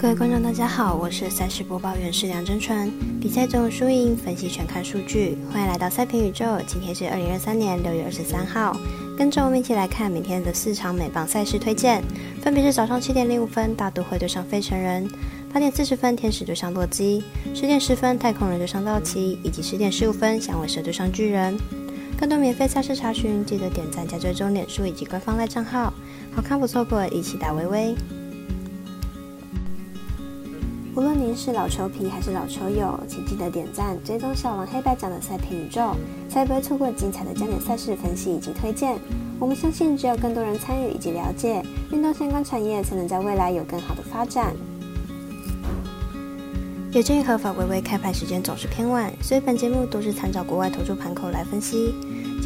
各位观众，大家好，我是赛事播报员是梁真纯。比赛中输赢分析全看数据，欢迎来到赛评宇宙。今天是二零二三年六月二十三号，跟着我们一起来看明天的四场美棒赛事推荐，分别是早上七点零五分大都会对上费城人，八点四十分天使对上洛基，十点十分太空人对上道奇，以及十点十五分响尾蛇对上巨人。更多免费赛事查询，记得点赞加追踪脸书以及官方赖账号，好看不错过，一起打微微。无论您是老球皮还是老球友，请记得点赞、追踪小王黑白奖的赛评宇宙，才不会错过精彩的焦点赛事分析以及推荐。我们相信，只有更多人参与以及了解运动相关产业，才能在未来有更好的发展。有鉴于合法微微开盘时间总是偏晚，所以本节目都是参照国外投注盘口来分析。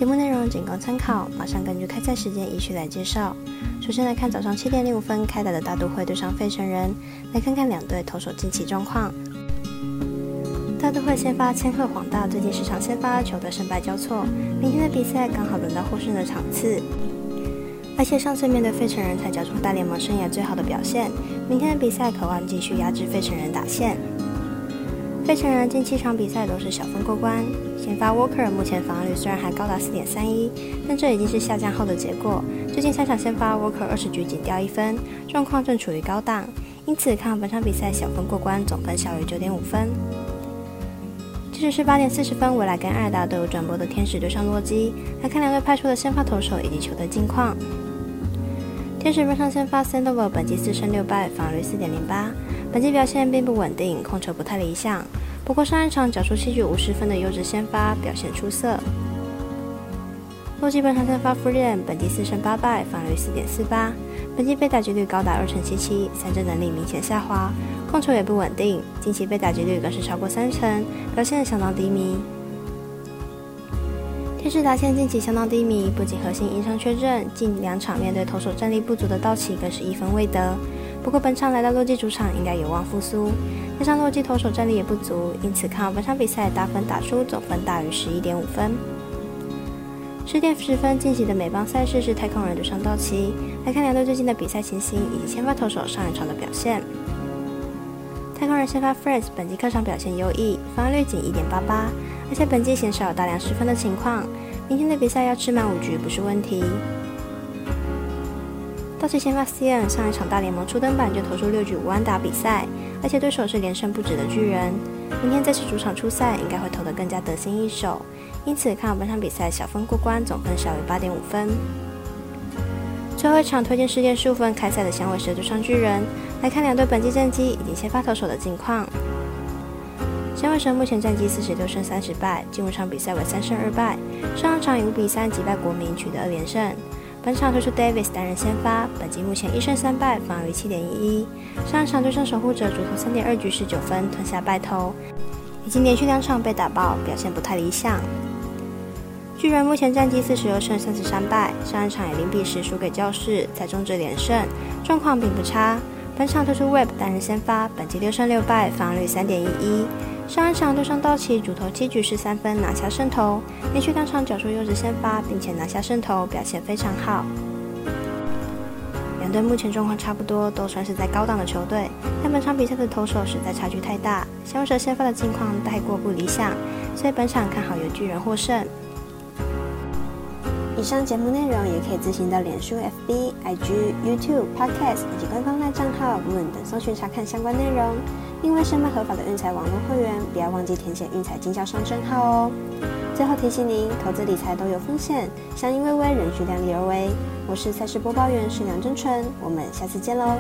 节目内容仅供参考，马上根据开赛时间依序来介绍。首先来看早上七点零五分开打的大都会对上费城人，来看看两队投手近期状况。大都会先发千鹤黄大，最近十场先发球队胜败交错，明天的比赛刚好轮到获胜的场次。而且上次面对费城人才交出大联盟生涯最好的表现，明天的比赛渴望继续压制费城人打线。费城人近七场比赛都是小分过关。先发 Walker 目前防御率虽然还高达四点三一，但这已经是下降后的结果。最近三场先发 Walker 二十局仅掉一分，状况正处于高档，因此看本场比赛小分过关，总分小于九点五分。这就是八点四十分，未来跟艾达都有转播的天使对上洛基，来看两队派出的先发投手以及球队近况。天使本场先发 Sandoval 本季四胜六败，防御率四点零八，本季表现并不稳定，控球不太理想。不过上一场缴出七局五十分的优质先发表现出色。洛基本场先发 f r e e 本季四胜八败，防率四点四八，本季被打击率高达二成七七，三振能力明显下滑，控球也不稳定，近期被打击率更是超过三成，表现相当低迷。天使达线近期相当低迷，不仅核心因伤缺阵，近两场面对投手战力不足的道奇更是一分未得。不过本场来到洛基主场，应该有望复苏。加上洛基投手战力也不足，因此看好本场比赛打分打出总分大于十一点五分。十点十分进行的美邦赛事是太空人对上道奇，来看两队最近的比赛情形以及先发投手上一场的表现。太空人先发 f r e s 本季客场表现优异，防御率仅一点八八，而且本季鲜少有大量失分的情况，明天的比赛要吃满五局不是问题。道奇先发 CN 上一场大联盟初登板就投出六局五安打比赛。而且对手是连胜不止的巨人，明天再次主场出赛，应该会投得更加得心应手。因此看好本场比赛小分过关，总分小于八点五分。最后一场推荐十点十五分开赛的响尾蛇对上巨人，来看两队本季战绩以及先发投手的近况。响尾蛇目前战绩四十六胜三十败，近五场比赛为三胜二败，上一场以五比三击败国民，取得二连胜。本场推出 Davis 担任先发，本季目前一胜三败，防御七点一一。上一场对上守护者，主投三点二局十九分，吞下败投，已经连续两场被打爆，表现不太理想。巨人目前战绩四十二胜三十三败，上一场以零比十输给教士，在中职连胜，状况并不差。本场推出 Web 担任先发，本季六胜六败，防御率三点一一。上一场对上道奇，主投七局十三分拿下胜投，连续两场缴出优质先发，并且拿下胜投，表现非常好。两队目前状况差不多，都算是在高档的球队，但本场比赛的投手实在差距太大，小蛇先发的近况太过不理想，所以本场看好由巨人获胜。以上节目内容也可以自行到脸书、FB、IG、YouTube、Podcast 以及官方赖账号 Moon 等搜寻查看相关内容。另外申办合法的运彩网络会员，不要忘记填写运彩经销商证号哦。最后提醒您，投资理财都有风险，相依微微，人需量力而为。我是赛事播报员是梁真纯，我们下次见喽。